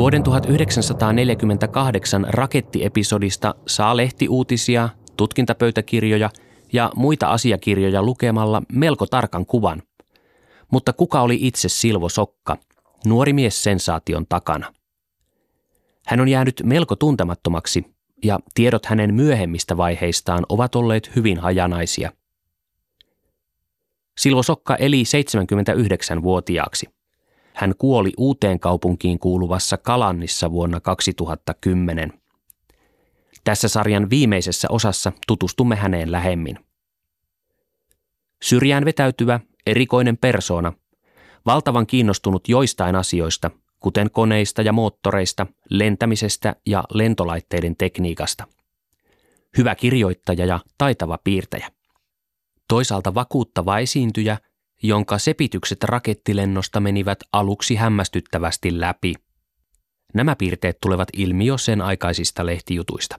Vuoden 1948 rakettiepisodista saa lehtiuutisia, tutkintapöytäkirjoja ja muita asiakirjoja lukemalla melko tarkan kuvan. Mutta kuka oli itse Silvo Sokka, nuori mies sensaation takana? Hän on jäänyt melko tuntemattomaksi ja tiedot hänen myöhemmistä vaiheistaan ovat olleet hyvin hajanaisia. Silvo Sokka eli 79-vuotiaaksi. Hän kuoli uuteen kaupunkiin kuuluvassa Kalannissa vuonna 2010. Tässä sarjan viimeisessä osassa tutustumme häneen lähemmin. Syrjään vetäytyvä, erikoinen persoona, valtavan kiinnostunut joistain asioista, kuten koneista ja moottoreista, lentämisestä ja lentolaitteiden tekniikasta. Hyvä kirjoittaja ja taitava piirtäjä. Toisaalta vakuuttava esiintyjä, jonka sepitykset rakettilennosta menivät aluksi hämmästyttävästi läpi. Nämä piirteet tulevat ilmi jo sen aikaisista lehtijutuista.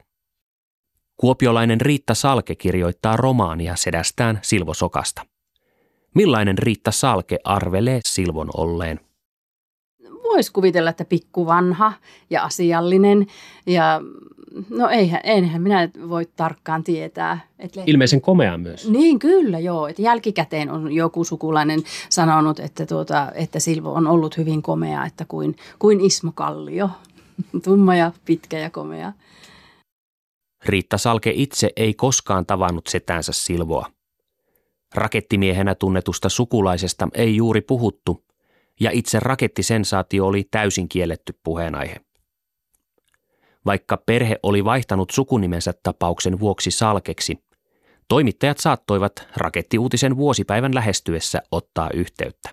Kuopiolainen Riitta Salke kirjoittaa romaania sedästään Silvo Sokasta. Millainen Riitta Salke arvelee Silvon olleen? Voisi kuvitella, että pikku vanha ja asiallinen ja no eihän, eihän minä voi tarkkaan tietää. Että Ilmeisen komea myös. Niin kyllä joo, että jälkikäteen on joku sukulainen sanonut, että, tuota, että Silvo on ollut hyvin komea, että kuin, kuin Ismo Kallio. Tumma ja pitkä ja komea. Riitta Salke itse ei koskaan tavannut setänsä Silvoa. Rakettimiehenä tunnetusta sukulaisesta ei juuri puhuttu, ja itse rakettisensaatio oli täysin kielletty puheenaihe. Vaikka perhe oli vaihtanut sukunimensä tapauksen vuoksi Salkeksi, toimittajat saattoivat rakettiuutisen vuosipäivän lähestyessä ottaa yhteyttä.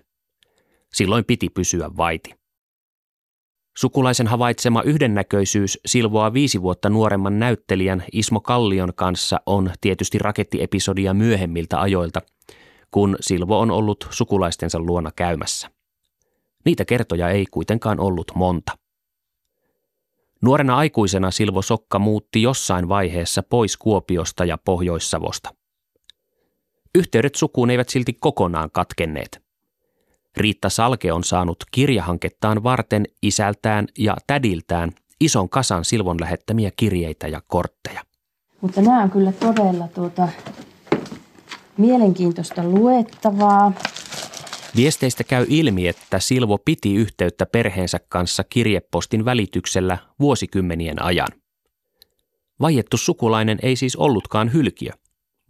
Silloin piti pysyä vaiti. Sukulaisen havaitsema yhdennäköisyys Silvoa viisi vuotta nuoremman näyttelijän Ismo Kallion kanssa on tietysti rakettiepisodia myöhemmiltä ajoilta, kun Silvo on ollut sukulaistensa luona käymässä. Niitä kertoja ei kuitenkaan ollut monta. Nuorena aikuisena Silvo Sokka muutti jossain vaiheessa pois Kuopiosta ja Pohjois-Savosta. Yhteydet sukuun eivät silti kokonaan katkenneet – Riitta Salke on saanut kirjahankettaan varten isältään ja tädiltään ison kasan Silvon lähettämiä kirjeitä ja kortteja. Mutta nämä on kyllä todella tuota, mielenkiintoista luettavaa. Viesteistä käy ilmi, että Silvo piti yhteyttä perheensä kanssa kirjepostin välityksellä vuosikymmenien ajan. Vaiettu sukulainen ei siis ollutkaan hylkiö,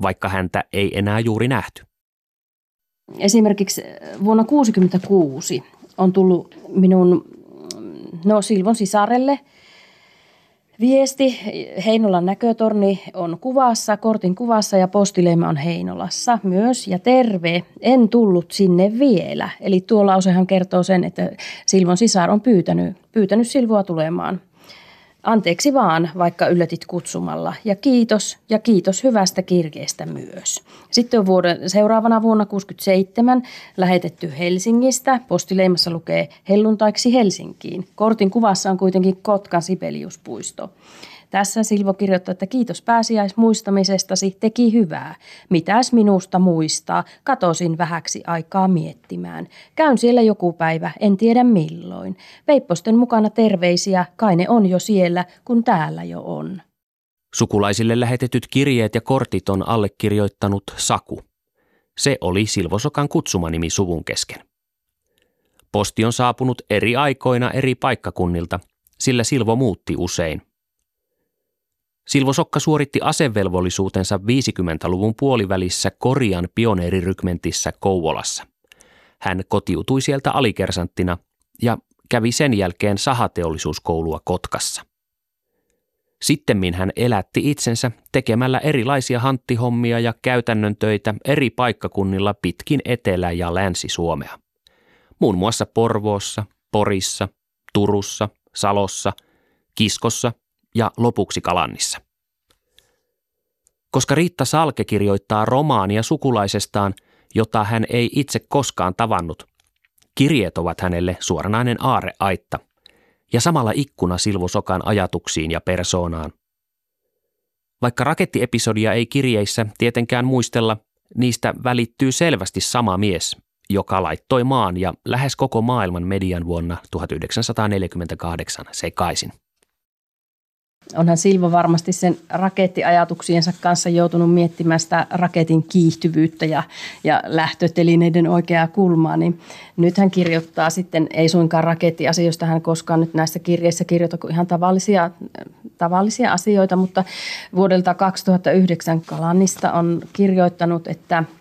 vaikka häntä ei enää juuri nähty esimerkiksi vuonna 1966 on tullut minun no, Silvon sisarelle viesti. Heinolan näkötorni on kuvassa, kortin kuvassa ja postileima on Heinolassa myös. Ja terve, en tullut sinne vielä. Eli tuo lausehan kertoo sen, että Silvon sisar on pyytänyt, pyytänyt Silvoa tulemaan Anteeksi vaan, vaikka yllätit kutsumalla. Ja kiitos, ja kiitos hyvästä kirjeestä myös. Sitten on vuoden, seuraavana vuonna 67 lähetetty Helsingistä. Postileimassa lukee helluntaiksi Helsinkiin. Kortin kuvassa on kuitenkin Kotkan Sibeliuspuisto. Tässä Silvo kirjoittaa, että kiitos pääsiäismuistamisestasi, teki hyvää. Mitäs minusta muistaa, katosin vähäksi aikaa miettimään. Käyn siellä joku päivä, en tiedä milloin. Veipposten mukana terveisiä, kai ne on jo siellä, kun täällä jo on. Sukulaisille lähetetyt kirjeet ja kortit on allekirjoittanut Saku. Se oli Silvosokan kutsumanimi suvun kesken. Posti on saapunut eri aikoina eri paikkakunnilta, sillä Silvo muutti usein. Silvo Sokka suoritti asevelvollisuutensa 50-luvun puolivälissä Korian pioneerirykmentissä Kouvolassa. Hän kotiutui sieltä alikersanttina ja kävi sen jälkeen sahateollisuuskoulua Kotkassa. Sittemmin hän elätti itsensä tekemällä erilaisia hanttihommia ja käytännön töitä eri paikkakunnilla pitkin Etelä- ja Länsi-Suomea. Muun muassa Porvoossa, Porissa, Turussa, Salossa, Kiskossa ja lopuksi Kalannissa. Koska Riitta Salke kirjoittaa romaania sukulaisestaan, jota hän ei itse koskaan tavannut, kirjeet ovat hänelle suoranainen aareaitta ja samalla ikkuna Silvo Sokan ajatuksiin ja persoonaan. Vaikka rakettiepisodia ei kirjeissä tietenkään muistella, niistä välittyy selvästi sama mies, joka laittoi maan ja lähes koko maailman median vuonna 1948 sekaisin. Onhan Silvo varmasti sen rakettiajatuksiensa kanssa joutunut miettimään sitä raketin kiihtyvyyttä ja, ja lähtötelineiden oikeaa kulmaa. Niin nyt hän kirjoittaa sitten, ei suinkaan rakettiasioista hän koskaan nyt näissä kirjeissä kirjoita kuin ihan tavallisia, tavallisia asioita, mutta vuodelta 2009 Kalannista on kirjoittanut, että –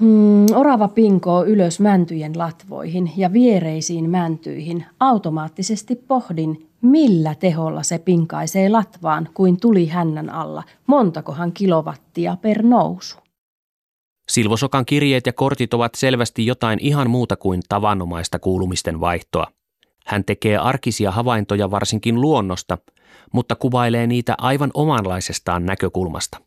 Hmm, orava pinkoo ylös mäntyjen latvoihin ja viereisiin mäntyihin. Automaattisesti pohdin, millä teholla se pinkaisee latvaan kuin tuli hännän alla. Montakohan kilowattia per nousu? Silvosokan kirjeet ja kortit ovat selvästi jotain ihan muuta kuin tavanomaista kuulumisten vaihtoa. Hän tekee arkisia havaintoja varsinkin luonnosta, mutta kuvailee niitä aivan omanlaisestaan näkökulmasta.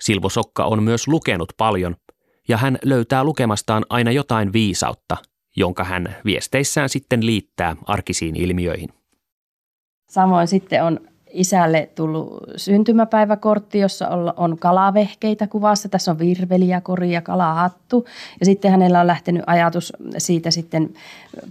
Silvosokka on myös lukenut paljon – ja hän löytää lukemastaan aina jotain viisautta, jonka hän viesteissään sitten liittää arkisiin ilmiöihin. Samoin sitten on isälle tullut syntymäpäiväkortti, jossa on kalavehkeitä kuvassa. Tässä on virveliä, kori ja kalahattu. Ja sitten hänellä on lähtenyt ajatus siitä sitten,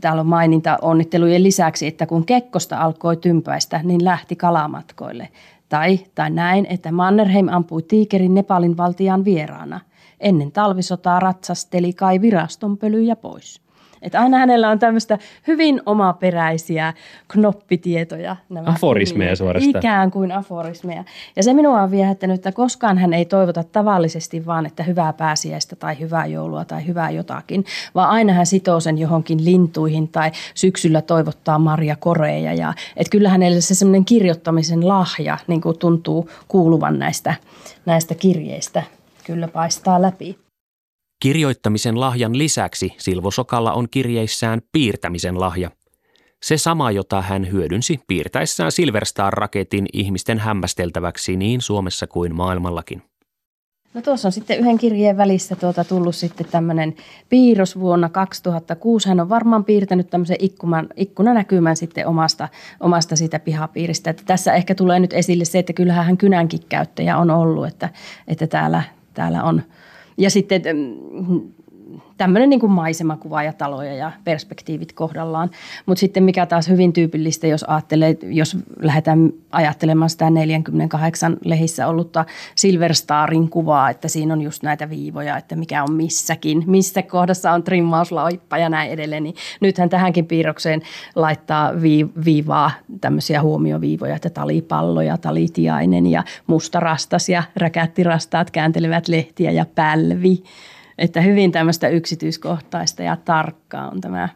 täällä on maininta onnittelujen lisäksi, että kun Kekkosta alkoi tympäistä, niin lähti kalamatkoille. Tai, tai näin, että Mannerheim ampui tiikerin Nepalin valtiaan vieraana. Ennen talvisotaa ratsasteli kai virastonpölyjä pois. Että aina hänellä on tämmöistä hyvin omaperäisiä knoppitietoja. Nämä aforismeja suorastaan. Ikään kuin aforismeja. Ja se minua on viehättänyt, että koskaan hän ei toivota tavallisesti vaan, että hyvää pääsiäistä tai hyvää joulua tai hyvää jotakin, vaan aina hän sitoo sen johonkin lintuihin tai syksyllä toivottaa Maria Koreja. Ja, että kyllä hänelle se semmoinen kirjoittamisen lahja niin kuin tuntuu kuuluvan näistä, näistä kirjeistä kyllä paistaa läpi. Kirjoittamisen lahjan lisäksi Silvo Sokalla on kirjeissään piirtämisen lahja. Se sama, jota hän hyödynsi piirtäessään Silverstar-raketin ihmisten hämmästeltäväksi niin Suomessa kuin maailmallakin. No tuossa on sitten yhden kirjeen välissä tuota tullut sitten tämmöinen piirros vuonna 2006. Hän on varmaan piirtänyt tämmöisen ikkunan, ikkunanäkymän sitten omasta, omasta siitä pihapiiristä. Että tässä ehkä tulee nyt esille se, että kyllähän hän kynänkin käyttäjä on ollut, että, että täällä, täällä on. Ja sitten mm, tämmöinen niin kuin maisemakuva ja taloja ja perspektiivit kohdallaan. Mutta sitten mikä taas hyvin tyypillistä, jos ajattelee, jos lähdetään ajattelemaan sitä 48 lehissä ollutta Silver Starin kuvaa, että siinä on just näitä viivoja, että mikä on missäkin, missä kohdassa on trimmauslaippa ja näin edelleen. Niin nythän tähänkin piirrokseen laittaa viivaa, tämmöisiä huomioviivoja, että talipallo ja talitiainen ja mustarastas ja räkättirastaat kääntelevät lehtiä ja pälvi. Että hyvin tämmöistä yksityiskohtaista ja tarkkaa on tämä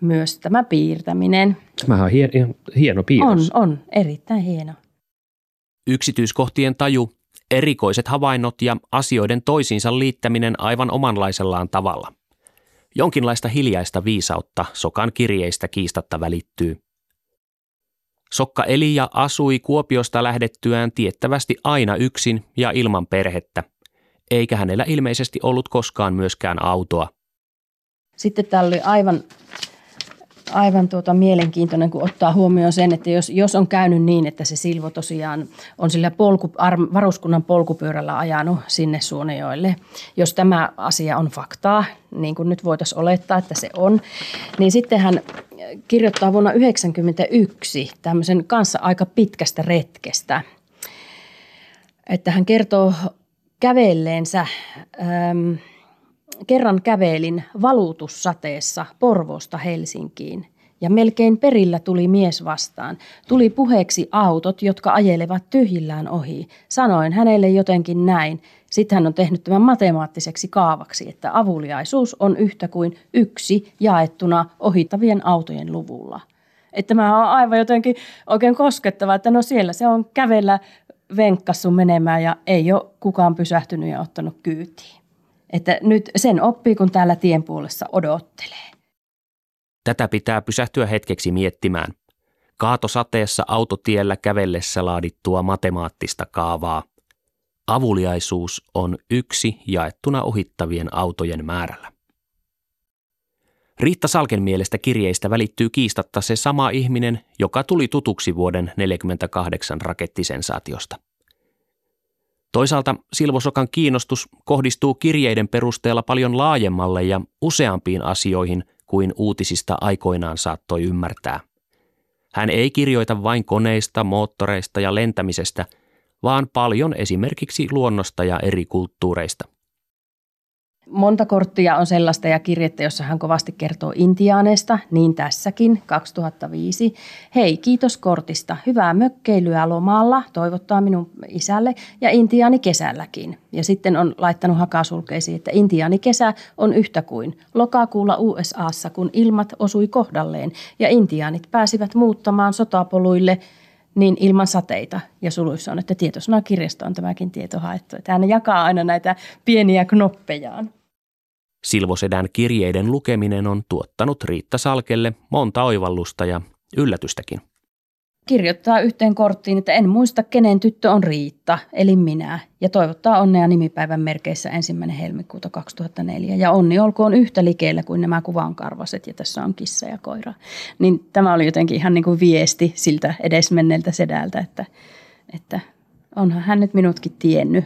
myös tämä piirtäminen. Tämä on hieno, hieno piirros. On, on. Erittäin hieno. Yksityiskohtien taju, erikoiset havainnot ja asioiden toisiinsa liittäminen aivan omanlaisellaan tavalla. Jonkinlaista hiljaista viisautta Sokan kirjeistä kiistatta välittyy. Sokka eli ja asui Kuopiosta lähdettyään tiettävästi aina yksin ja ilman perhettä, eikä hänellä ilmeisesti ollut koskaan myöskään autoa. Sitten täällä oli aivan, aivan tuota mielenkiintoinen, kun ottaa huomioon sen, että jos, jos on käynyt niin, että se Silvo tosiaan on sillä polku, varuskunnan polkupyörällä ajanut sinne Suonejoille, jos tämä asia on faktaa, niin kuin nyt voitaisiin olettaa, että se on, niin sitten hän kirjoittaa vuonna 1991 tämmöisen kanssa aika pitkästä retkestä, että hän kertoo kävelleensä ähm, kerran kävelin valutussateessa Porvoosta Helsinkiin ja melkein perillä tuli mies vastaan. Tuli puheeksi autot, jotka ajelevat tyhjillään ohi. Sanoin hänelle jotenkin näin. Sitten hän on tehnyt tämän matemaattiseksi kaavaksi, että avuliaisuus on yhtä kuin yksi jaettuna ohittavien autojen luvulla. Että tämä on aivan jotenkin oikein koskettava, että no siellä se on kävellä venkkassu menemään ja ei ole kukaan pysähtynyt ja ottanut kyytiin. Että nyt sen oppii, kun täällä tien puolessa odottelee. Tätä pitää pysähtyä hetkeksi miettimään. Kaatosateessa autotiellä kävellessä laadittua matemaattista kaavaa. Avuliaisuus on yksi jaettuna ohittavien autojen määrällä. Riitta Salken mielestä kirjeistä välittyy kiistatta se sama ihminen, joka tuli tutuksi vuoden 1948 rakettisensaatiosta. Toisaalta Silvosokan kiinnostus kohdistuu kirjeiden perusteella paljon laajemmalle ja useampiin asioihin kuin uutisista aikoinaan saattoi ymmärtää. Hän ei kirjoita vain koneista, moottoreista ja lentämisestä, vaan paljon esimerkiksi luonnosta ja eri kulttuureista. Monta korttia on sellaista ja kirjettä, jossa hän kovasti kertoo intiaaneista, niin tässäkin 2005. Hei, kiitos kortista. Hyvää mökkeilyä lomalla, toivottaa minun isälle ja intiaani kesälläkin. Ja sitten on laittanut hakasulkeisiin, että intiaani kesä on yhtä kuin lokakuulla USAssa, kun ilmat osui kohdalleen ja intiaanit pääsivät muuttamaan sotapoluille niin ilman sateita. Ja suluissa on, että tietosanakirjasta on tämäkin tieto haettu. Että hän jakaa aina näitä pieniä knoppejaan. Silvosedän kirjeiden lukeminen on tuottanut Riitta Salkelle monta oivallusta ja yllätystäkin. Kirjoittaa yhteen korttiin, että en muista kenen tyttö on Riitta, eli minä, ja toivottaa onnea nimipäivän merkeissä ensimmäinen helmikuuta 2004. Ja onni olkoon yhtä likeillä kuin nämä kuvankarvaset, ja tässä on kissa ja koira. Niin tämä oli jotenkin ihan niin kuin viesti siltä edesmenneeltä sedältä, että, että onhan hän nyt minutkin tiennyt.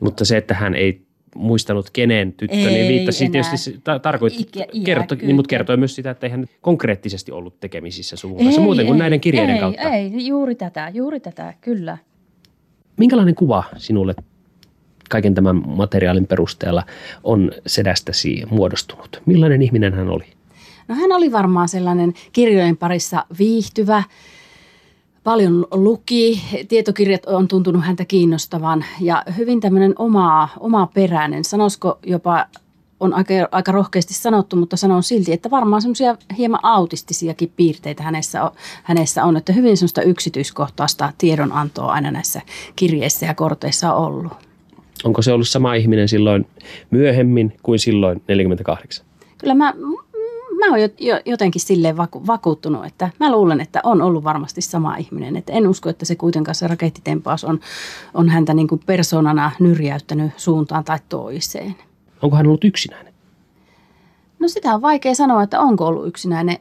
Mutta se, että hän ei muistanut kenen tyttö, niin ei niin viittasi enää. tietysti, ta- tarkoitti, Ikä, kerto, niin, mutta kertoi myös sitä, että ei hän konkreettisesti ollut tekemisissä suvun kanssa, muuten kuin ei, näiden kirjeiden ei, kautta. Ei, juuri tätä, juuri tätä, kyllä. Minkälainen kuva sinulle kaiken tämän materiaalin perusteella on sedästäsi muodostunut? Millainen ihminen hän oli? No hän oli varmaan sellainen kirjojen parissa viihtyvä, paljon luki, tietokirjat on tuntunut häntä kiinnostavan ja hyvin tämmöinen oma, oma peräinen, sanoisiko jopa on aika, aika rohkeasti sanottu, mutta sanon silti, että varmaan semmoisia hieman autistisiakin piirteitä hänessä on, hänessä on, että hyvin semmoista yksityiskohtaista tiedonantoa aina näissä kirjeissä ja korteissa on ollut. Onko se ollut sama ihminen silloin myöhemmin kuin silloin 48? Kyllä mä mä oon jotenkin silleen vaku, vakuuttunut, että mä luulen, että on ollut varmasti sama ihminen. Että en usko, että se kuitenkaan se rakettitempaus on, on häntä niin kuin persoonana nyrjäyttänyt suuntaan tai toiseen. Onko hän ollut yksinäinen? No sitä on vaikea sanoa, että onko ollut yksinäinen.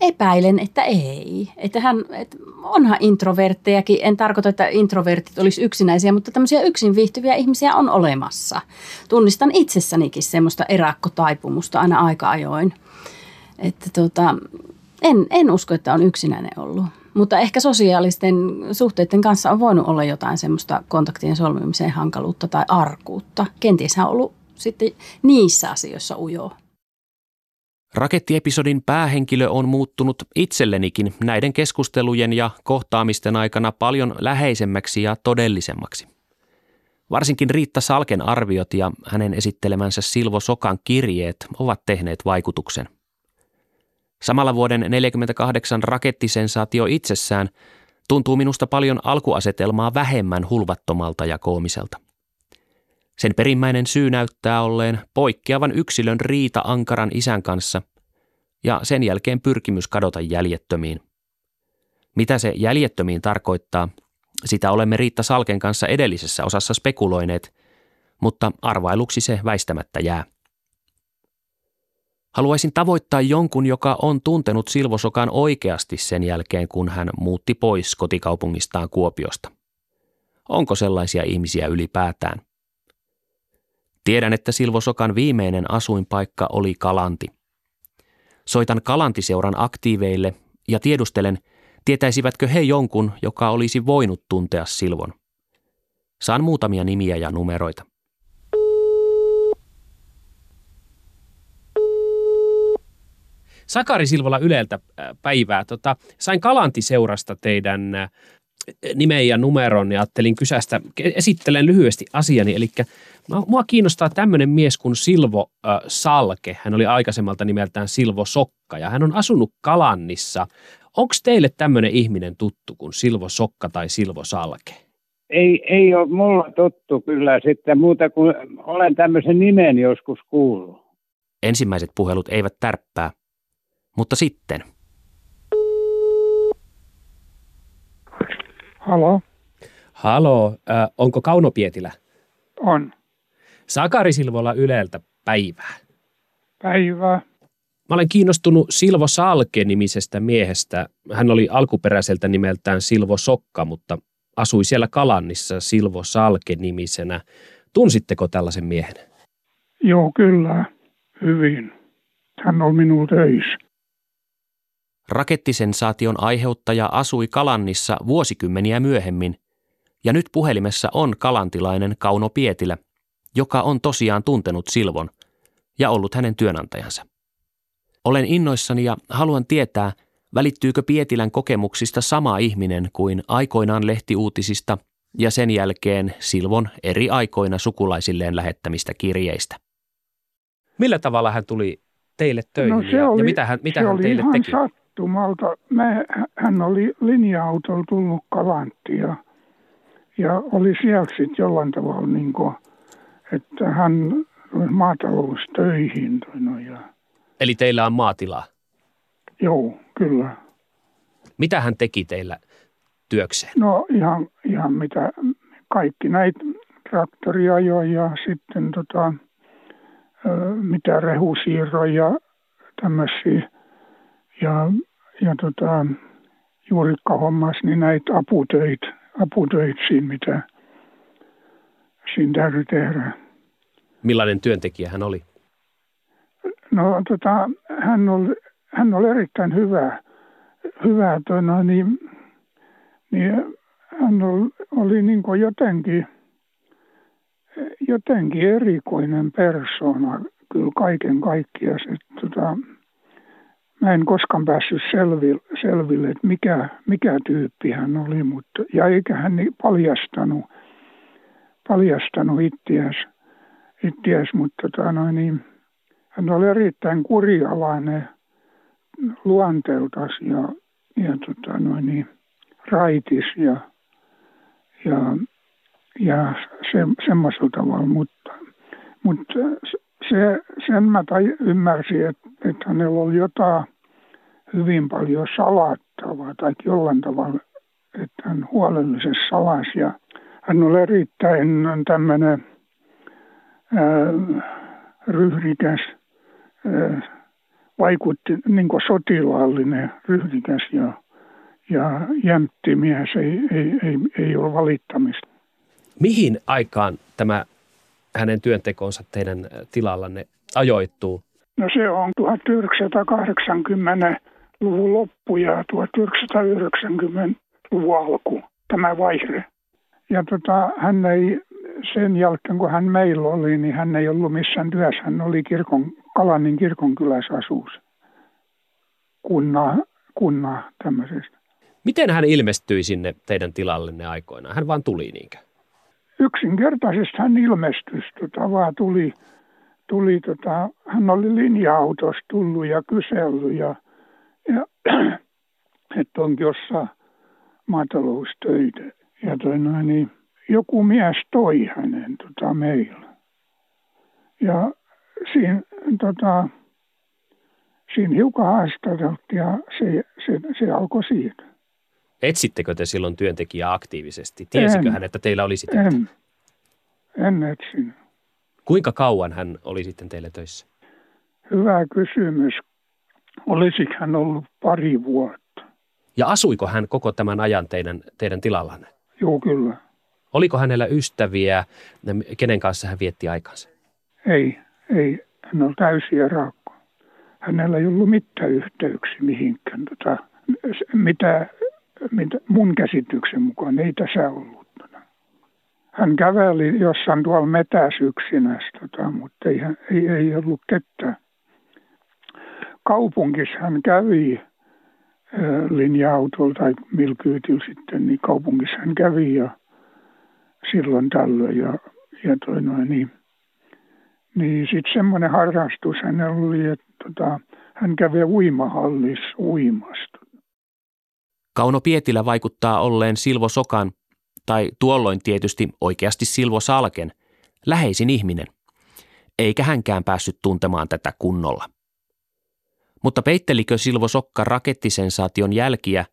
Epäilen, että ei. Että hän, että onhan introverttejakin. En tarkoita, että introvertit olisi yksinäisiä, mutta tämmöisiä yksin viihtyviä ihmisiä on olemassa. Tunnistan itsessänikin semmoista erakkotaipumusta aina aika ajoin. Että tota, en, en usko, että on yksinäinen ollut. Mutta ehkä sosiaalisten suhteiden kanssa on voinut olla jotain semmoista kontaktien solmimiseen hankaluutta tai arkuutta. Kenties hän on ollut sitten niissä asioissa ujo. Rakettiepisodin päähenkilö on muuttunut itsellenikin näiden keskustelujen ja kohtaamisten aikana paljon läheisemmäksi ja todellisemmaksi. Varsinkin Riitta Salken arviot ja hänen esittelemänsä Silvo Sokan kirjeet ovat tehneet vaikutuksen. Samalla vuoden 1948 rakettisensaatio itsessään tuntuu minusta paljon alkuasetelmaa vähemmän hulvattomalta ja koomiselta. Sen perimmäinen syy näyttää olleen poikkeavan yksilön riita ankaran isän kanssa ja sen jälkeen pyrkimys kadota jäljettömiin. Mitä se jäljettömiin tarkoittaa, sitä olemme Riitta Salken kanssa edellisessä osassa spekuloineet, mutta arvailuksi se väistämättä jää. Haluaisin tavoittaa jonkun, joka on tuntenut Silvosokan oikeasti sen jälkeen, kun hän muutti pois kotikaupungistaan Kuopiosta. Onko sellaisia ihmisiä ylipäätään? Tiedän, että Silvosokan viimeinen asuinpaikka oli Kalanti. Soitan Kalantiseuran aktiiveille ja tiedustelen, tietäisivätkö he jonkun, joka olisi voinut tuntea Silvon. Saan muutamia nimiä ja numeroita. Sakari Silvola Yleltä äh, päivää. Tota, sain Kalantiseurasta teidän äh, nimen ja numeron ja ajattelin kysästä, esittelen lyhyesti asiani. Eli mua kiinnostaa tämmöinen mies kuin Silvo äh, Salke. Hän oli aikaisemmalta nimeltään Silvo Sokka ja hän on asunut Kalannissa. Onko teille tämmöinen ihminen tuttu kuin Silvo Sokka tai Silvo Salke? Ei, ei ole mulla tuttu kyllä sitten muuta kuin olen tämmöisen nimen joskus kuullut. Ensimmäiset puhelut eivät tärppää. Mutta sitten. Halo. Halo, äh, onko Kauno Pietilä? On. Sakari Silvola Yleltä päivää. Päivää. Mä olen kiinnostunut Silvo Salke nimisestä miehestä. Hän oli alkuperäiseltä nimeltään Silvo Sokka, mutta asui siellä Kalannissa Silvo Salke-nimisenä. Tunsitteko tällaisen miehen? Joo, kyllä. Hyvin. Hän on minulla töissä. Rakettisensaation aiheuttaja asui Kalannissa vuosikymmeniä myöhemmin, ja nyt puhelimessa on kalantilainen Kauno Pietilä, joka on tosiaan tuntenut Silvon ja ollut hänen työnantajansa. Olen innoissani ja haluan tietää, välittyykö Pietilän kokemuksista sama ihminen kuin aikoinaan lehtiuutisista ja sen jälkeen Silvon eri aikoina sukulaisilleen lähettämistä kirjeistä. Millä tavalla hän tuli teille töihin No se ja, oli, ja mitä hän, mitä se hän oli teille ihan teki? Sattumalta. Me, hän oli linja-autolla tullut Kalanttiin ja, ja oli sieltä sitten jollain tavalla niin kuin, että hän maataloustöihin. no Ja, Eli teillä on maatilaa. joo, kyllä. Mitä hän teki teillä työkseen? No ihan, ihan mitä, kaikki näitä traktoriajoja ja sitten tota, mitä rehusiirroja tämmöisiä ja, ja tota, juurikkahommassa niin näitä aputöitä, aputöitä siinä, mitä siinä täytyy tehdä. Millainen työntekijä hän oli? No tota, hän oli, hän oli erittäin hyvä, hyvä no, niin, niin hän oli, oli niin kuin jotenkin, jotenkin erikoinen persona kyllä kaiken kaikkiaan. Se, tota, mä en koskaan päässyt selville, selville että mikä, mikä tyyppi hän oli, mutta, ja eikä hän niin paljastanut, paljastanut itseäs, itseäs mutta tota, noin, niin, hän oli erittäin kurialainen luonteeltas ja, ja tota noin, niin, raitis ja, ja, ja se, semmoisella tavalla, mutta, mutta se, sen mä tai ymmärsin, että, että hänellä oli jotain hyvin paljon salattavaa tai jollain tavalla, että hän huolellisesti salas ja hän oli erittäin tämmöinen ryhdikäs, vaikutti niin kuin sotilaallinen, ryhdikäs ja, ja jämpti mies, ei, ei, ei, ei ole valittamista. Mihin aikaan tämä hänen työntekonsa teidän tilallanne ajoittuu? No se on 1980-luvun loppu ja 1990-luvun alku, tämä vaihe. Ja tota, hän ei sen jälkeen, kun hän meillä oli, niin hän ei ollut missään työssä. Hän oli kirkon, Kalanin kirkonkylässä asuus. Kunna, kunna tämmöisestä. Miten hän ilmestyi sinne teidän tilallenne aikoinaan? Hän vaan tuli niinkö? Yksinkertaisesti hän ilmestyi, tota, vaan tuli, tuli tota, hän oli linja-autossa tullut ja kysellyt ja, ja että onko jossain maataloustöitä. Ja toi noin, niin, joku mies toi hänen tota, meillä. Ja siinä, tota, siinä hiukan haastateltiin ja se, se, se alkoi siitä. Etsittekö te silloin työntekijää aktiivisesti? Tiesikö En. hän, että teillä olisi työtä? En, en etsin. Kuinka kauan hän oli sitten teille töissä? Hyvä kysymys. Olisiko hän ollut pari vuotta? Ja asuiko hän koko tämän ajan teidän, teidän tilallanne? Joo, kyllä. Oliko hänellä ystäviä, kenen kanssa hän vietti aikansa? Ei, ei. Hän on täysin erakko. Hänellä ei ollut mitään yhteyksiä mihinkään. Tota, mitä, mitä, mun käsityksen mukaan ei tässä ollut. Hän käveli jossain tuolla metäs yksinäs, tota, mutta ei, ei, ei ollut ketään. Kaupungissa hän kävi linja-autolla tai millä sitten, niin kaupungissa hän kävi ja silloin tällöin ja, ja toi noin, niin, niin sitten semmoinen harrastus hänellä oli, että tota, hän kävi uimahallissa uimasta. Kauno Pietilä vaikuttaa olleen Silvo Sokan, tai tuolloin tietysti oikeasti Silvo Salken, läheisin ihminen. Eikä hänkään päässyt tuntemaan tätä kunnolla. Mutta peittelikö Silvo Sokka rakettisensaation jälkiä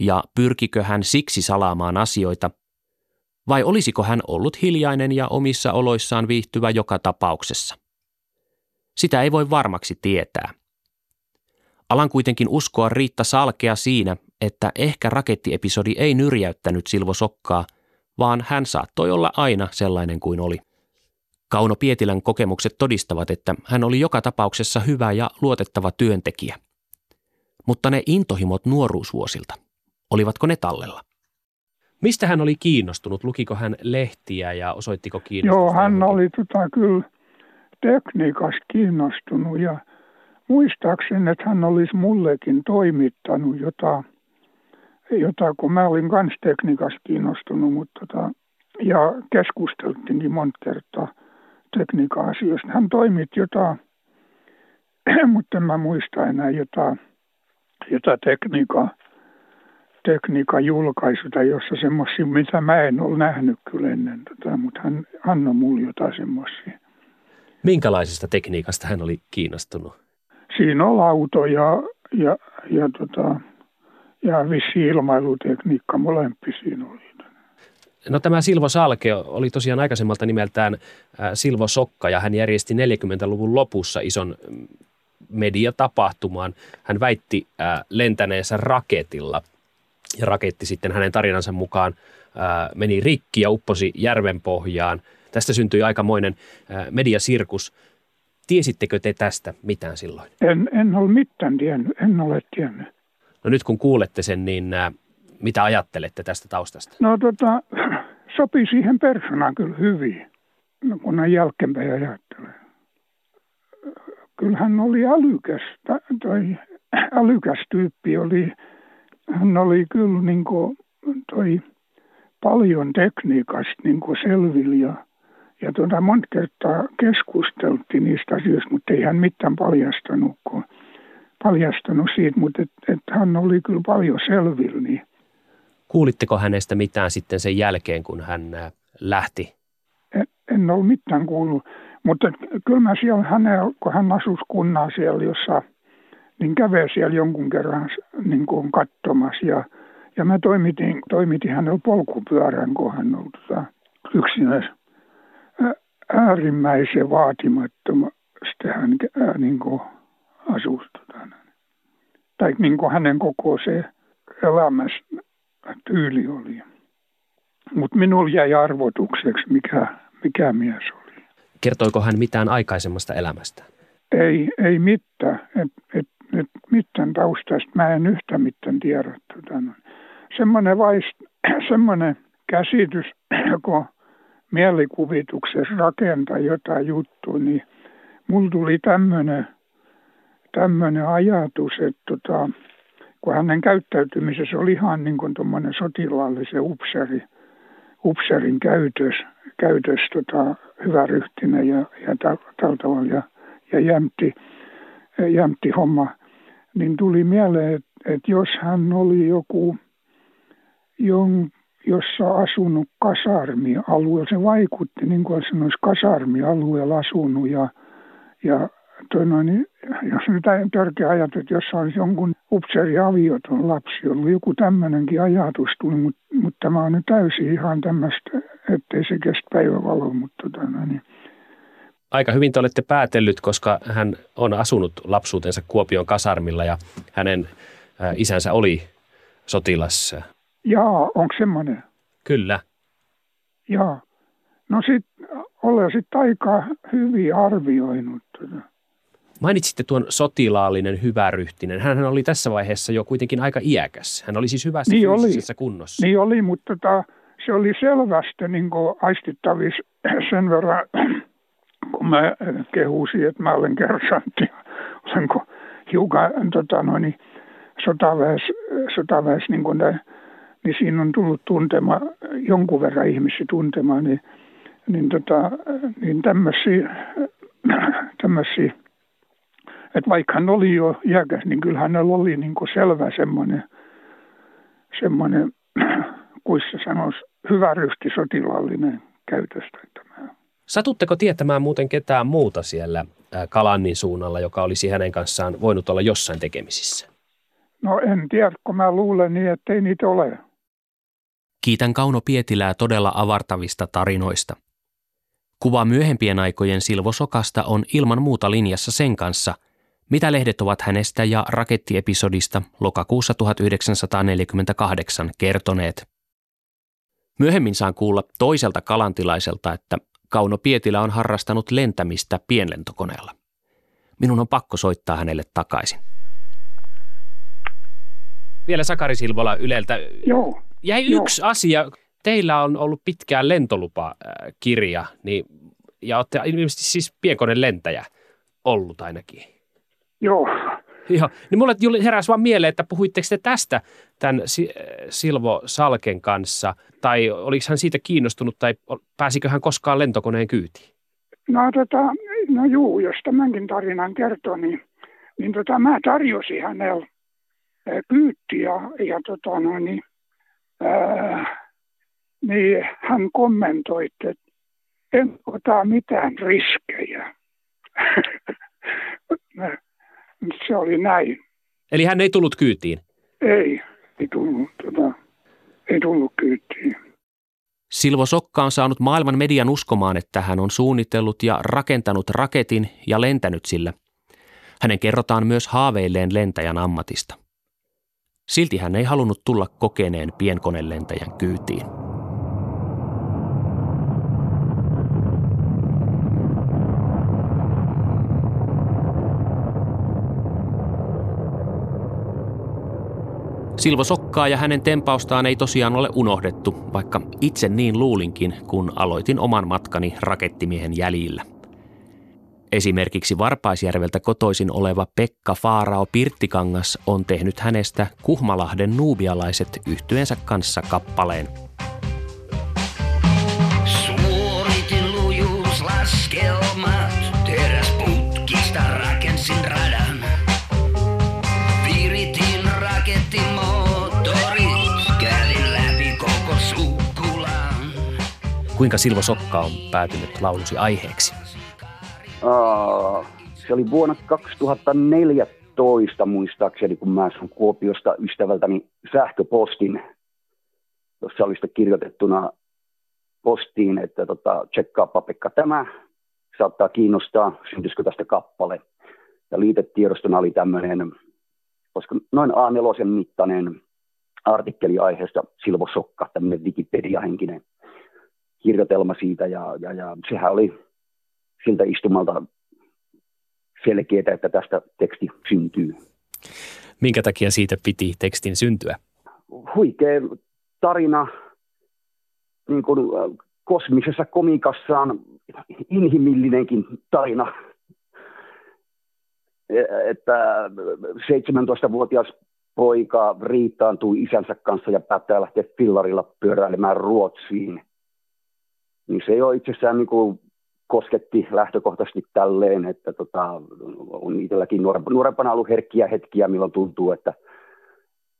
ja pyrkikö hän siksi salaamaan asioita? Vai olisiko hän ollut hiljainen ja omissa oloissaan viihtyvä joka tapauksessa? Sitä ei voi varmaksi tietää. Alan kuitenkin uskoa Riitta Salkea siinä, että ehkä rakettiepisodi ei nyrjäyttänyt Silvo Sokkaa, vaan hän saattoi olla aina sellainen kuin oli. Kauno Pietilän kokemukset todistavat, että hän oli joka tapauksessa hyvä ja luotettava työntekijä. Mutta ne intohimot nuoruusvuosilta, olivatko ne tallella? Mistä hän oli kiinnostunut? Lukiko hän lehtiä ja osoittiko kiinnostusta? Joo, hän oli tota, kyllä tekniikasta kiinnostunut ja muistaakseni, että hän olisi mullekin toimittanut jotain, jota, kun mä olin kans tekniikasta kiinnostunut, mutta tota, ja keskusteltiinkin monta kertaa tekniikka-asioista. Hän toimitti jotain, mutta en mä muista enää jotain, jotain tekniikkaa tekniikan julkaisuta, jossa semmoisia, mitä mä en ole nähnyt kyllä ennen, tota, mutta hän annoi mulle jotain semmoisia. Minkälaisesta tekniikasta hän oli kiinnostunut? Siinä on auto ja, ja, ja, tota, ja vissi ilmailutekniikka, molempi siinä oli. No tämä Silvo Salke oli tosiaan aikaisemmalta nimeltään Silvo Sokka ja hän järjesti 40-luvun lopussa ison mm, mediatapahtumaan. Hän väitti lentäneensä raketilla – ja raketti sitten hänen tarinansa mukaan ää, meni rikki ja upposi järven pohjaan. Tästä syntyi aikamoinen mediasirkus. Tiesittekö te tästä mitään silloin? En, en ole mitään tiennyt, en ole tiennyt. No nyt kun kuulette sen, niin ää, mitä ajattelette tästä taustasta? No tota, sopii siihen persoonaan kyllä hyvin, no, kun on jälkeenpäin ajattelee. Kyllähän oli älykäs, tai älykäs tyyppi oli hän oli kyllä niin kuin, toi paljon tekniikasta niin kuin selvillä ja, ja tuota, monta kertaa keskusteltiin niistä asioista, mutta ei hän mitään paljastanut, kun, paljastanut siitä, mutta et, et hän oli kyllä paljon selvillä. Niin. Kuulitteko hänestä mitään sitten sen jälkeen, kun hän äh, lähti? En, en ole mitään kuullut, mutta kyllä mä siellä hänellä, kun hän asui kunnaa siellä jossain niin kävee siellä jonkun kerran niin kuin katsomassa. Ja, ja mä toimitin, toimitin hänellä polkupyörän, kun hän oli tota, yksinäis äärimmäisen vaatimattomasti hän ää, niin kuin asusi. Tai niin kuin hänen koko se elämässä tyyli oli. Mutta minulla jäi arvotukseksi, mikä, mikä mies oli. Kertoiko hän mitään aikaisemmasta elämästä? Ei, ei mitään. Et, et nyt mitään taustasta mä en yhtä mitään tiedä. Tota, semmoinen, vaist, semmoinen käsitys, kun mielikuvituksessa rakentaa jotain juttua, niin mulla tuli tämmöinen tämmöinen ajatus, että tota, kun hänen käyttäytymisessä oli ihan niin kuin tuommoinen sotilaallisen upseri, upserin käytös, käytös tota, hyväryhtinen ja, ja tällä tavalla ja, ja jämtti, jämtti homma, niin tuli mieleen, että, että jos hän oli joku, jon, jossa asunut kasarmialueella, se vaikutti niin kuin hän olisi kasarmialueella asunut ja, ja toi noin, jos nyt törkeä ajatus, että jos olisi jonkun upseeri avioton lapsi, ollut joku tämmöinenkin ajatus tuli, mutta, mutta tämä on nyt täysin ihan tämmöistä, ettei se kestä päivävaloa, mutta tota, niin, aika hyvin te olette päätellyt, koska hän on asunut lapsuutensa Kuopion kasarmilla ja hänen isänsä oli sotilas. Jaa, onko semmoinen? Kyllä. Jaa. No sitten olen sitten aika hyvin arvioinut. Tuota. Mainitsitte tuon sotilaallinen hyväryhtinen. Hän oli tässä vaiheessa jo kuitenkin aika iäkäs. Hän oli siis hyvässä niin fyysisessä oli. kunnossa. Niin oli, mutta tota, se oli selvästi niin aistittavissa sen verran kun mä kehusin, että mä olen kersantti, olenko hiukan tota, noin, sotaväes, sotaväes niin, kuin ne, niin siinä on tullut tuntema, jonkun verran ihmisiä tuntemaan, niin, niin, tota, niin tämmöisiä, tämmöisiä että vaikka hän oli jo iäkäs, niin kyllä hänellä oli niin kuin selvä semmoinen, semmoinen, kuissa sanoisi, hyvä ryhti sotilaallinen käytöstä. Tämä. Satutteko tietämään muuten ketään muuta siellä Kalannin suunnalla, joka olisi hänen kanssaan voinut olla jossain tekemisissä? No en tiedä, kun mä luulen niin, että ei niitä ole. Kiitän Kauno Pietilää todella avartavista tarinoista. Kuva myöhempien aikojen Silvo Sokasta on ilman muuta linjassa sen kanssa, Mitä lehdet ovat hänestä ja rakettiepisodista lokakuussa 1948 kertoneet? Myöhemmin saan kuulla toiselta kalantilaiselta, että Kauno Pietilä on harrastanut lentämistä pienlentokoneella. Minun on pakko soittaa hänelle takaisin. Vielä Sakari Silvola Yleltä. Joo. Jäi Joo. yksi asia. Teillä on ollut pitkään lentolupakirja, niin, ja olette ilmeisesti siis pienkoneen lentäjä ollut ainakin. Joo. Joo, niin mulle heräsi vaan mieleen, että puhuitteko te tästä tämän Si- Silvo Salken kanssa, tai oliko hän siitä kiinnostunut, tai pääsikö hän koskaan lentokoneen kyytiin? No, tota, no juu, jos tämänkin tarinan kertoo, niin, niin tota, mä tarjosin hänelle ää, kyytiä ja tota, no, niin, ää, niin hän kommentoi, että en ota mitään riskejä. Se oli näin. Eli hän ei tullut kyytiin. Ei, ei tullut, tota, ei tullut kyytiin. Silvo Sokka on saanut maailman median uskomaan, että hän on suunnitellut ja rakentanut raketin ja lentänyt sillä. Hänen kerrotaan myös haaveilleen lentäjän ammatista. Silti hän ei halunnut tulla kokeneen pienkonelentäjän kyytiin. Silvo Sokkaa ja hänen tempaustaan ei tosiaan ole unohdettu, vaikka itse niin luulinkin, kun aloitin oman matkani rakettimiehen jäljillä. Esimerkiksi Varpaisjärveltä kotoisin oleva Pekka Faarao Pirttikangas on tehnyt hänestä Kuhmalahden nuubialaiset yhtyensä kanssa kappaleen. Kuinka Silvo Sokka on päätynyt laulusi aiheeksi? Aa, se oli vuonna 2014 muistaakseni, kun mä sain Kuopiosta ystävältäni sähköpostin, jossa oli sitten kirjoitettuna postiin, että tota, tsekkaappa Pekka tämä, saattaa kiinnostaa, syntyisikö tästä kappale. Ja liitetiedostona oli tämmöinen, koska noin A4 mittainen artikkeli aiheesta Silvo Sokka, tämmöinen Wikipedia-henkinen kirjoitelma siitä, ja, ja, ja sehän oli siltä istumalta selkeää, että tästä teksti syntyy. Minkä takia siitä piti tekstin syntyä? Huikea tarina niin kuin äh, kosmisessa komikassaan, inhimillinenkin tarina. E- Että 17-vuotias poika riittaantui isänsä kanssa ja päättää lähteä fillarilla pyöräilemään Ruotsiin. Niin se jo itsessään niin kuin kosketti lähtökohtaisesti tälleen, että tota, on itselläkin nuorempana ollut herkkiä hetkiä, milloin tuntuu, että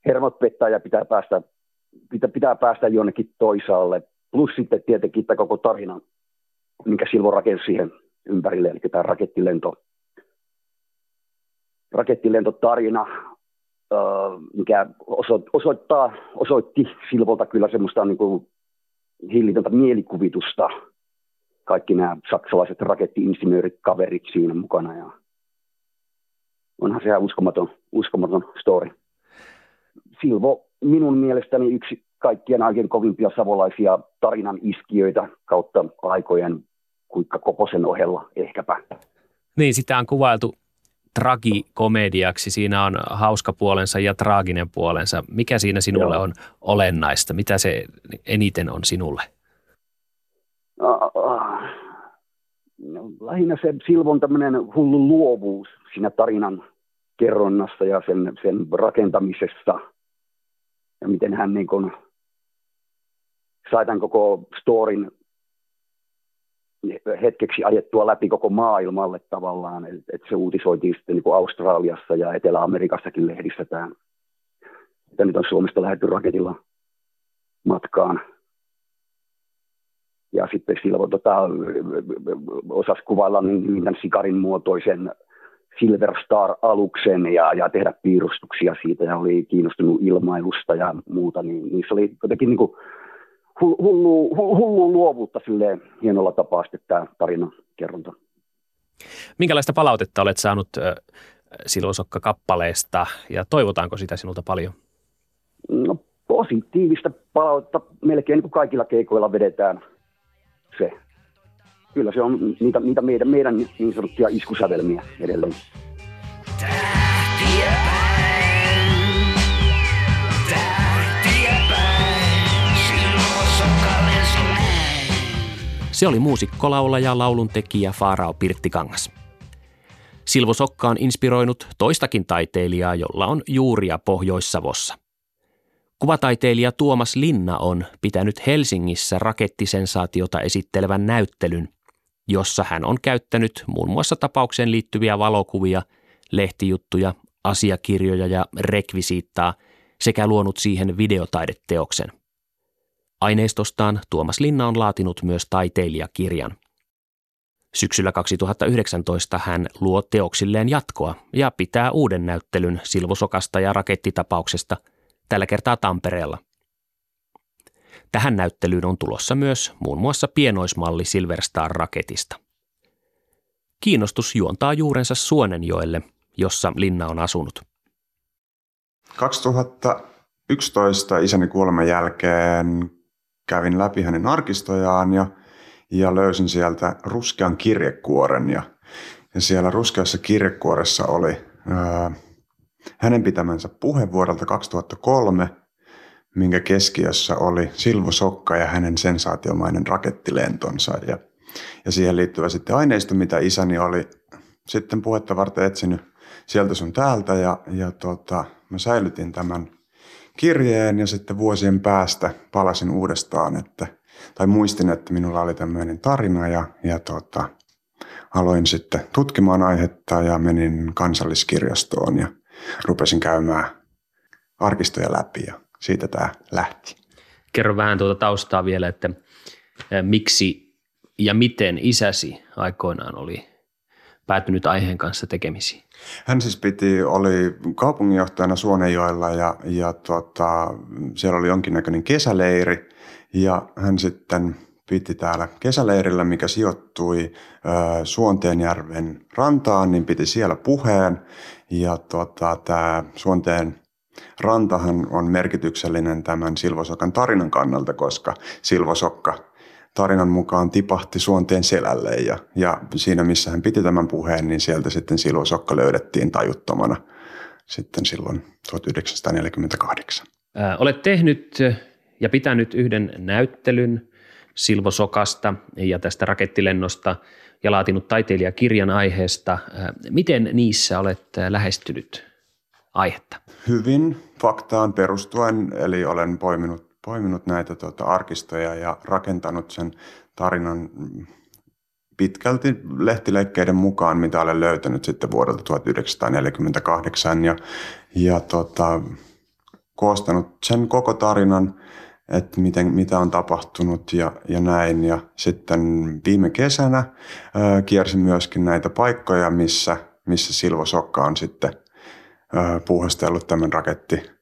hermot pettää ja pitää päästä, pitää, pitää päästä jonnekin toisaalle. Plus sitten tietenkin tämä koko tarina, minkä Silvo rakensi siihen ympärille, eli tämä rakettilento, rakettilentotarina, mikä osoittaa, osoitti Silvolta kyllä semmoista niin kuin hillitöntä mielikuvitusta – kaikki nämä saksalaiset rakettiinsinöörit kaverit siinä mukana. Ja onhan se ihan uskomaton, uskomaton story. Silvo minun mielestäni yksi kaikkien aikojen kovimpia savolaisia tarinan iskiöitä kautta aikojen kuikka Koposen ohella ehkäpä. Niin, sitä on kuvailtu tragikomediaksi. Siinä on hauska puolensa ja traaginen puolensa. Mikä siinä sinulle Joo. on olennaista? Mitä se eniten on sinulle? no, lähinnä se Silvon tämmöinen hullu luovuus siinä tarinan kerronnassa ja sen, sen rakentamisessa. Ja miten hän niin kun sai tämän koko storin hetkeksi ajettua läpi koko maailmalle tavallaan. Että et se uutisoitiin sitten niin Australiassa ja Etelä-Amerikassakin lehdissä tämä, että nyt on Suomesta lähdetty raketilla matkaan ja sitten silloin tota, osasi kuvailla niin tämän sikarin muotoisen Silver Star-aluksen ja, ja tehdä piirustuksia siitä ja oli kiinnostunut ilmailusta ja muuta, niin niissä oli jotenkin niin kuin hullu, hullu luovuutta silleen hienolla tapaa sitten tämä tarinan kerronta. Minkälaista palautetta olet saanut Silvosokka-kappaleesta ja toivotaanko sitä sinulta paljon? No positiivista palautta melkein niin kuin kaikilla keikoilla vedetään se. Kyllä se on niitä, niitä meidän, meidän niin sanottuja iskusävelmiä edelleen. Se oli muusikkolaulaja lauluntekijä Faarao Pirttikangas. Silvo Sokka on inspiroinut toistakin taiteilijaa, jolla on juuria Pohjois-Savossa. Kuvataiteilija Tuomas Linna on pitänyt Helsingissä rakettisensaatiota esittelevän näyttelyn, jossa hän on käyttänyt muun muassa tapaukseen liittyviä valokuvia, lehtijuttuja, asiakirjoja ja rekvisiittaa sekä luonut siihen videotaideteoksen. Aineistostaan Tuomas Linna on laatinut myös taiteilijakirjan. Syksyllä 2019 hän luo teoksilleen jatkoa ja pitää uuden näyttelyn Silvosokasta ja rakettitapauksesta – tällä kertaa Tampereella. Tähän näyttelyyn on tulossa myös muun muassa pienoismalli Silverstar-raketista. Kiinnostus juontaa juurensa Suonenjoelle, jossa Linna on asunut. 2011 isäni kuoleman jälkeen kävin läpi hänen arkistojaan ja, ja löysin sieltä ruskean kirjekuoren. Ja, ja siellä ruskeassa kirjekuoressa oli ää, hänen pitämänsä puhe vuodelta 2003, minkä keskiössä oli Silvo Sokka ja hänen sensaatiomainen rakettilentonsa. Ja, ja siihen liittyvä sitten aineisto, mitä isäni oli sitten puhetta varten etsinyt sieltä sun täältä. Ja, ja tota, mä säilytin tämän kirjeen ja sitten vuosien päästä palasin uudestaan, että, tai muistin, että minulla oli tämmöinen tarina ja, ja tota, aloin sitten tutkimaan aihetta ja menin kansalliskirjastoon ja rupesin käymään arkistoja läpi ja siitä tämä lähti. Kerro vähän tuota taustaa vielä, että miksi ja miten isäsi aikoinaan oli päätynyt aiheen kanssa tekemisiin? Hän siis piti, oli kaupunginjohtajana Suonenjoella ja, ja tota, siellä oli jonkinnäköinen kesäleiri ja hän sitten piti täällä kesäleirillä, mikä sijoittui Suonteenjärven rantaan, niin piti siellä puheen. Ja tota, tämä Suonteen rantahan on merkityksellinen tämän Silvosokan tarinan kannalta, koska Silvosokka tarinan mukaan tipahti Suonteen selälle ja, ja siinä missä hän piti tämän puheen, niin sieltä sitten Silvosokka löydettiin tajuttomana sitten silloin 1948. Ää, olet tehnyt ja pitänyt yhden näyttelyn Silvo Sokasta ja tästä rakettilennosta ja laatinut taiteilijakirjan aiheesta. Miten niissä olet lähestynyt aihetta? Hyvin faktaan perustuen, eli olen poiminut, poiminut näitä tuota, arkistoja ja rakentanut sen tarinan pitkälti lehtileikkeiden mukaan, mitä olen löytänyt sitten vuodelta 1948 ja, ja tota, koostanut sen koko tarinan että miten, mitä on tapahtunut ja, ja näin. Ja sitten viime kesänä ää, kiersin myöskin näitä paikkoja, missä, missä Silvo Sokka on sitten ää, puuhastellut tämän raketti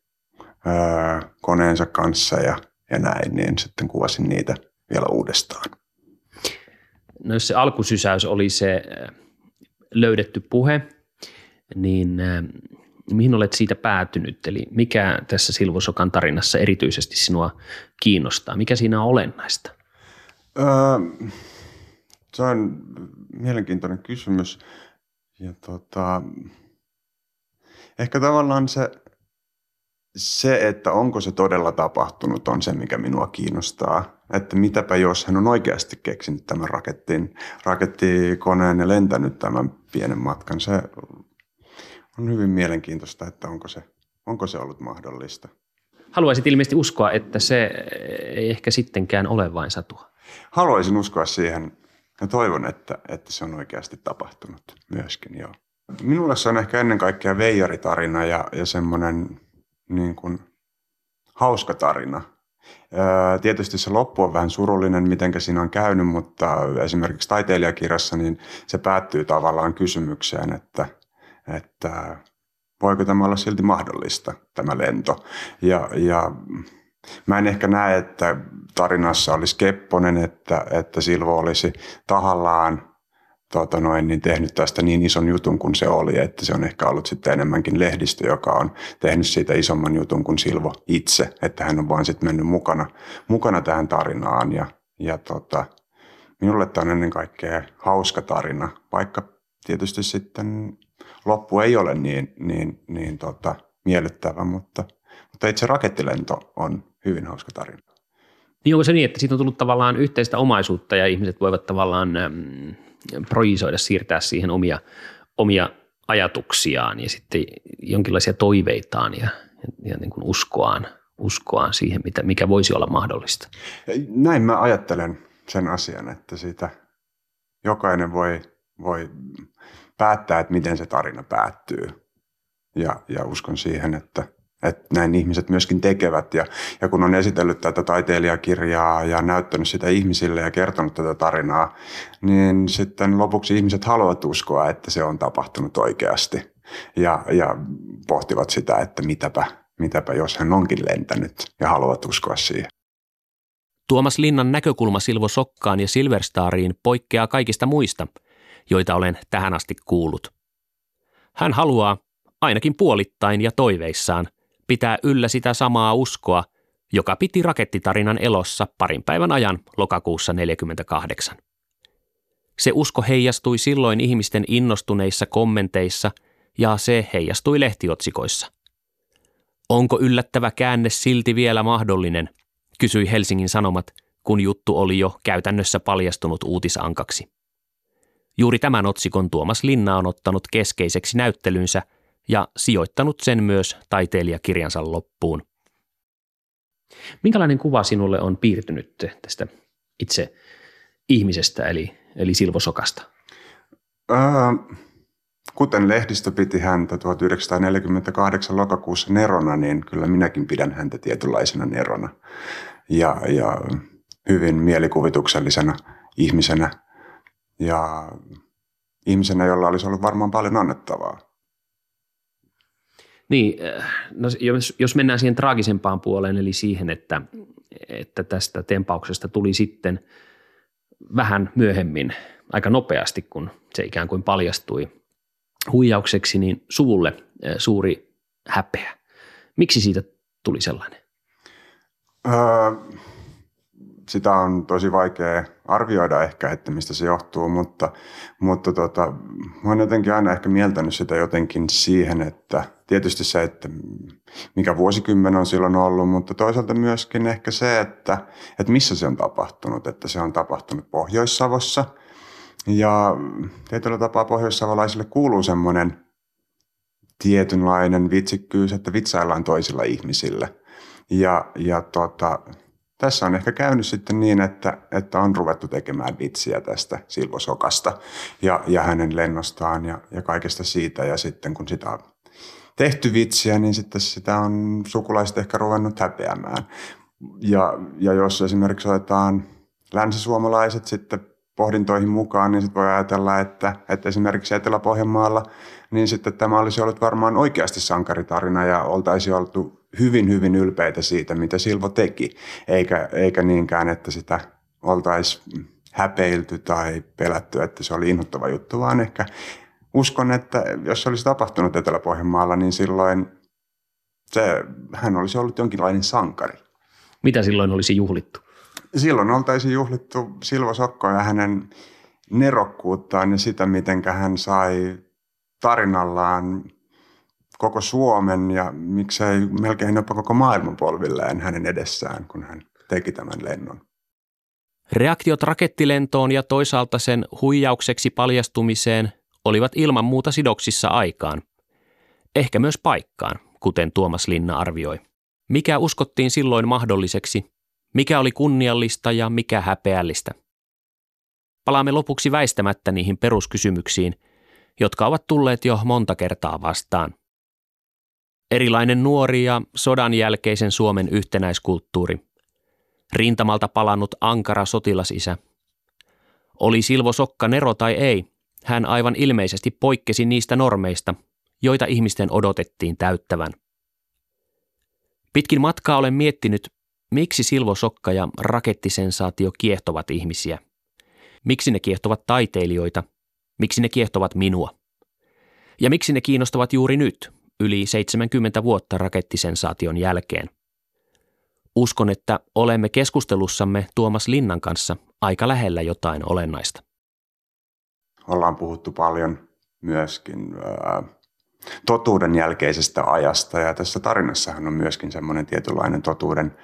ää, koneensa kanssa ja, ja näin, niin sitten kuvasin niitä vielä uudestaan. No jos se alkusysäys oli se löydetty puhe, niin mihin olet siitä päätynyt? Eli mikä tässä Silvosokan tarinassa erityisesti sinua kiinnostaa? Mikä siinä on olennaista? Öö, se on mielenkiintoinen kysymys. Ja tota, ehkä tavallaan se, se, että onko se todella tapahtunut, on se, mikä minua kiinnostaa. Että mitäpä jos hän on oikeasti keksinyt tämän rakettin, rakettikoneen ja lentänyt tämän pienen matkan. Se on hyvin mielenkiintoista, että onko se, onko se ollut mahdollista. Haluaisit ilmeisesti uskoa, että se ei ehkä sittenkään ole vain satua. Haluaisin uskoa siihen ja toivon, että, että se on oikeasti tapahtunut myöskin, joo. Minulle se on ehkä ennen kaikkea veijaritarina ja, ja semmoinen niin kuin, hauska tarina. Öö, tietysti se loppu on vähän surullinen, miten siinä on käynyt, mutta esimerkiksi taiteilijakirjassa niin se päättyy tavallaan kysymykseen, että – että voiko tämä olla silti mahdollista, tämä lento. Ja, ja mä en ehkä näe, että tarinassa olisi Kepponen, että, että Silvo olisi tahallaan tota noin, niin tehnyt tästä niin ison jutun kuin se oli, että se on ehkä ollut sitten enemmänkin lehdistö, joka on tehnyt siitä isomman jutun kuin Silvo itse, että hän on vain sitten mennyt mukana, mukana tähän tarinaan. Ja, ja tota, minulle tämä on ennen kaikkea hauska tarina, vaikka tietysti sitten loppu ei ole niin, niin, niin tota, miellyttävä, mutta, mutta itse rakettilento on hyvin hauska tarina. Niin onko se niin, että siitä on tullut tavallaan yhteistä omaisuutta ja ihmiset voivat tavallaan projisoida, siirtää siihen omia, omia ajatuksiaan ja sitten jonkinlaisia toiveitaan ja, ja niin kuin uskoaan, uskoaan siihen, mitä, mikä voisi olla mahdollista. Näin mä ajattelen sen asian, että siitä jokainen voi, voi päättää, että miten se tarina päättyy. Ja, ja uskon siihen, että, että näin ihmiset myöskin tekevät. Ja, ja kun on esitellyt tätä taiteilijakirjaa ja näyttänyt sitä ihmisille ja kertonut tätä tarinaa, niin sitten lopuksi ihmiset haluavat uskoa, että se on tapahtunut oikeasti. Ja, ja pohtivat sitä, että mitäpä, mitäpä jos hän onkin lentänyt ja haluavat uskoa siihen. Tuomas Linnan näkökulma Silvo Sokkaan ja Silverstariin poikkeaa kaikista muista, joita olen tähän asti kuullut. Hän haluaa, ainakin puolittain ja toiveissaan, pitää yllä sitä samaa uskoa, joka piti rakettitarinan elossa parin päivän ajan lokakuussa 1948. Se usko heijastui silloin ihmisten innostuneissa kommenteissa ja se heijastui lehtiotsikoissa. Onko yllättävä käänne silti vielä mahdollinen, kysyi Helsingin Sanomat, kun juttu oli jo käytännössä paljastunut uutisankaksi. Juuri tämän otsikon Tuomas Linna on ottanut keskeiseksi näyttelynsä ja sijoittanut sen myös taiteilijakirjansa loppuun. Minkälainen kuva sinulle on piirtynyt tästä itse ihmisestä, eli, eli Silvo Sokasta? Öö, kuten lehdistö piti häntä 1948 lokakuussa nerona, niin kyllä minäkin pidän häntä tietynlaisena nerona. Ja, ja hyvin mielikuvituksellisena ihmisenä ja ihmisenä, jolla olisi ollut varmaan paljon annettavaa. Niin, äh, no jos, jos mennään siihen traagisempaan puoleen, eli siihen, että, että tästä tempauksesta tuli sitten vähän myöhemmin, aika nopeasti, kun se ikään kuin paljastui huijaukseksi, niin suvulle äh, suuri häpeä. Miksi siitä tuli sellainen? Öö, sitä on tosi vaikea arvioida ehkä, että mistä se johtuu, mutta, mutta tota, mä oon jotenkin aina ehkä mieltänyt sitä jotenkin siihen, että tietysti se, että mikä vuosikymmen on silloin ollut, mutta toisaalta myöskin ehkä se, että, että missä se on tapahtunut, että se on tapahtunut Pohjois-Savossa ja tietyllä tapaa pohjoissavolaisille kuuluu semmoinen tietynlainen vitsikkyys, että vitsaillaan toisilla ihmisillä. Ja, ja tota, tässä on ehkä käynyt sitten niin, että, että on ruvettu tekemään vitsiä tästä Silvosokasta ja, ja hänen lennostaan ja, ja kaikesta siitä. Ja sitten kun sitä on tehty vitsiä, niin sitten sitä on sukulaiset ehkä ruvennut häpeämään. Ja, ja jos esimerkiksi otetaan länsisuomalaiset sitten pohdintoihin mukaan, niin sitten voi ajatella, että, että esimerkiksi Etelä-Pohjanmaalla, niin sitten tämä olisi ollut varmaan oikeasti sankaritarina ja oltaisi oltu hyvin, hyvin ylpeitä siitä, mitä Silvo teki, eikä, eikä niinkään, että sitä oltaisi häpeilty tai pelätty, että se oli inhottava juttu, vaan ehkä uskon, että jos se olisi tapahtunut Etelä-Pohjanmaalla, niin silloin se, hän olisi ollut jonkinlainen sankari. Mitä silloin olisi juhlittu? Silloin oltaisiin juhlittu Silvo Sokkoa ja hänen nerokkuuttaan ja sitä, miten hän sai tarinallaan koko Suomen ja miksei melkein jopa koko maailman polvilleen hänen edessään, kun hän teki tämän lennon. Reaktiot rakettilentoon ja toisaalta sen huijaukseksi paljastumiseen olivat ilman muuta sidoksissa aikaan. Ehkä myös paikkaan, kuten Tuomas Linna arvioi. Mikä uskottiin silloin mahdolliseksi, mikä oli kunniallista ja mikä häpeällistä. Palaamme lopuksi väistämättä niihin peruskysymyksiin, jotka ovat tulleet jo monta kertaa vastaan. Erilainen nuori ja sodan jälkeisen Suomen yhtenäiskulttuuri. Rintamalta palannut ankara sotilasisä. Oli Silvo Sokka Nero tai ei, hän aivan ilmeisesti poikkesi niistä normeista, joita ihmisten odotettiin täyttävän. Pitkin matkaa olen miettinyt, miksi Silvo Sokka ja rakettisensaatio kiehtovat ihmisiä. Miksi ne kiehtovat taiteilijoita Miksi ne kiehtovat minua? Ja miksi ne kiinnostavat juuri nyt, yli 70 vuotta rakettisensaation jälkeen? Uskon, että olemme keskustelussamme Tuomas Linnan kanssa aika lähellä jotain olennaista. Ollaan puhuttu paljon myöskin ää, totuuden jälkeisestä ajasta ja tässä tarinassahan on myöskin semmoinen tietynlainen totuuden,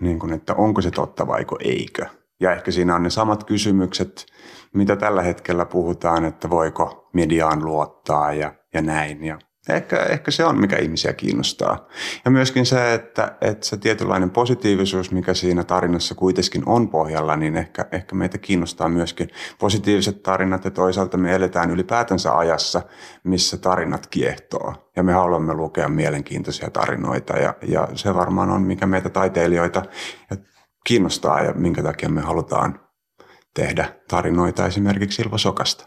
niin kuin, että onko se totta vai eikö. Ja ehkä siinä on ne samat kysymykset, mitä tällä hetkellä puhutaan, että voiko mediaan luottaa ja, ja näin. Ja Ehkä, ehkä se on, mikä ihmisiä kiinnostaa. Ja myöskin se, että, että se tietynlainen positiivisuus, mikä siinä tarinassa kuitenkin on pohjalla, niin ehkä, ehkä meitä kiinnostaa myöskin positiiviset tarinat ja toisaalta me eletään ylipäätänsä ajassa, missä tarinat kiehtoo. Ja me haluamme lukea mielenkiintoisia tarinoita ja, ja se varmaan on, mikä meitä taiteilijoita kiinnostaa ja minkä takia me halutaan tehdä tarinoita esimerkiksi Silva Sokasta.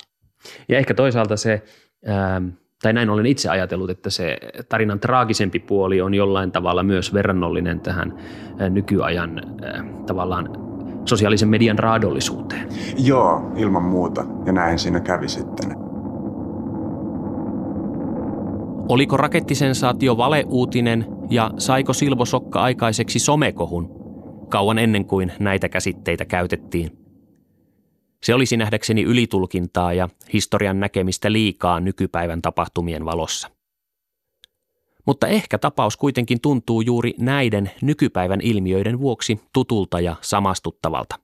Ja ehkä toisaalta se... Ähm tai näin olen itse ajatellut, että se tarinan traagisempi puoli on jollain tavalla myös verrannollinen tähän nykyajan tavallaan sosiaalisen median raadollisuuteen. Joo, ilman muuta. Ja näin siinä kävi sitten. Oliko rakettisensaatio valeuutinen ja saiko Silvo Sokka aikaiseksi somekohun kauan ennen kuin näitä käsitteitä käytettiin? Se olisi nähdäkseni ylitulkintaa ja historian näkemistä liikaa nykypäivän tapahtumien valossa. Mutta ehkä tapaus kuitenkin tuntuu juuri näiden nykypäivän ilmiöiden vuoksi tutulta ja samastuttavalta.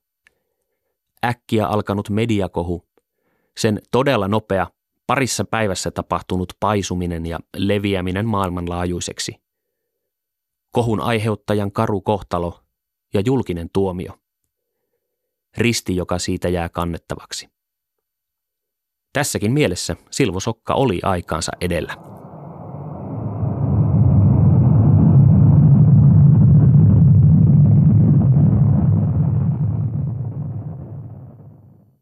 Äkkiä alkanut mediakohu, sen todella nopea, parissa päivässä tapahtunut paisuminen ja leviäminen maailmanlaajuiseksi. Kohun aiheuttajan karu kohtalo ja julkinen tuomio risti, joka siitä jää kannettavaksi. Tässäkin mielessä Silvo Sokka oli aikaansa edellä.